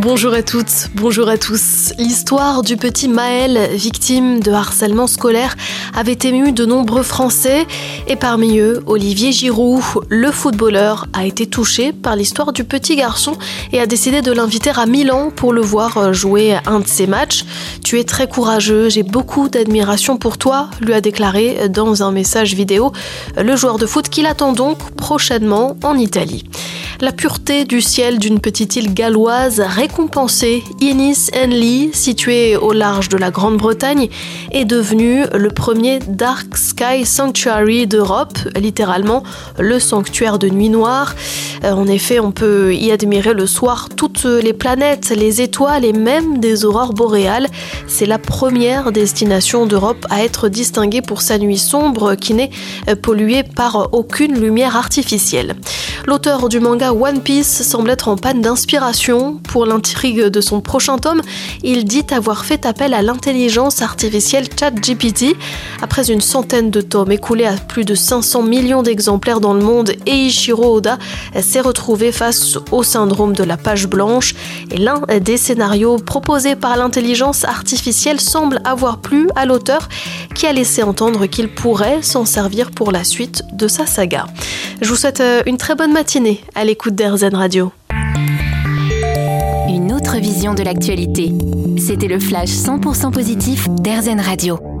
Bonjour à toutes, bonjour à tous. L'histoire du petit Maël, victime de harcèlement scolaire, avait ému de nombreux Français et parmi eux, Olivier Giroud, le footballeur, a été touché par l'histoire du petit garçon et a décidé de l'inviter à Milan pour le voir jouer un de ses matchs. Tu es très courageux, j'ai beaucoup d'admiration pour toi, lui a déclaré dans un message vidéo le joueur de foot qu'il attend donc prochainement en Italie. La pureté du ciel d'une petite île galloise récompensée, Inis Henley, située au large de la Grande-Bretagne, est devenue le premier Dark Sky Sanctuary d'Europe, littéralement le sanctuaire de nuit noire. Euh, en effet, on peut y admirer le soir toutes les planètes, les étoiles et même des aurores boréales. C'est la première destination d'Europe à être distinguée pour sa nuit sombre qui n'est euh, polluée par aucune lumière artificielle. L'auteur du manga One Piece semble être en panne d'inspiration pour l'intrigue de son prochain tome. Il dit avoir fait appel à l'intelligence artificielle ChatGPT. Après une centaine de tomes écoulés à plus de 500 millions d'exemplaires dans le monde, Eiichiro Oda s'est retrouvé face au syndrome de la page blanche et l'un des scénarios proposés par l'intelligence artificielle semble avoir plu à l'auteur qui a laissé entendre qu'il pourrait s'en servir pour la suite de sa saga. Je vous souhaite euh, une très bonne matinée à l'écoute d'RZN Radio. Une autre vision de l'actualité. C'était le flash 100% positif d'RZN Radio.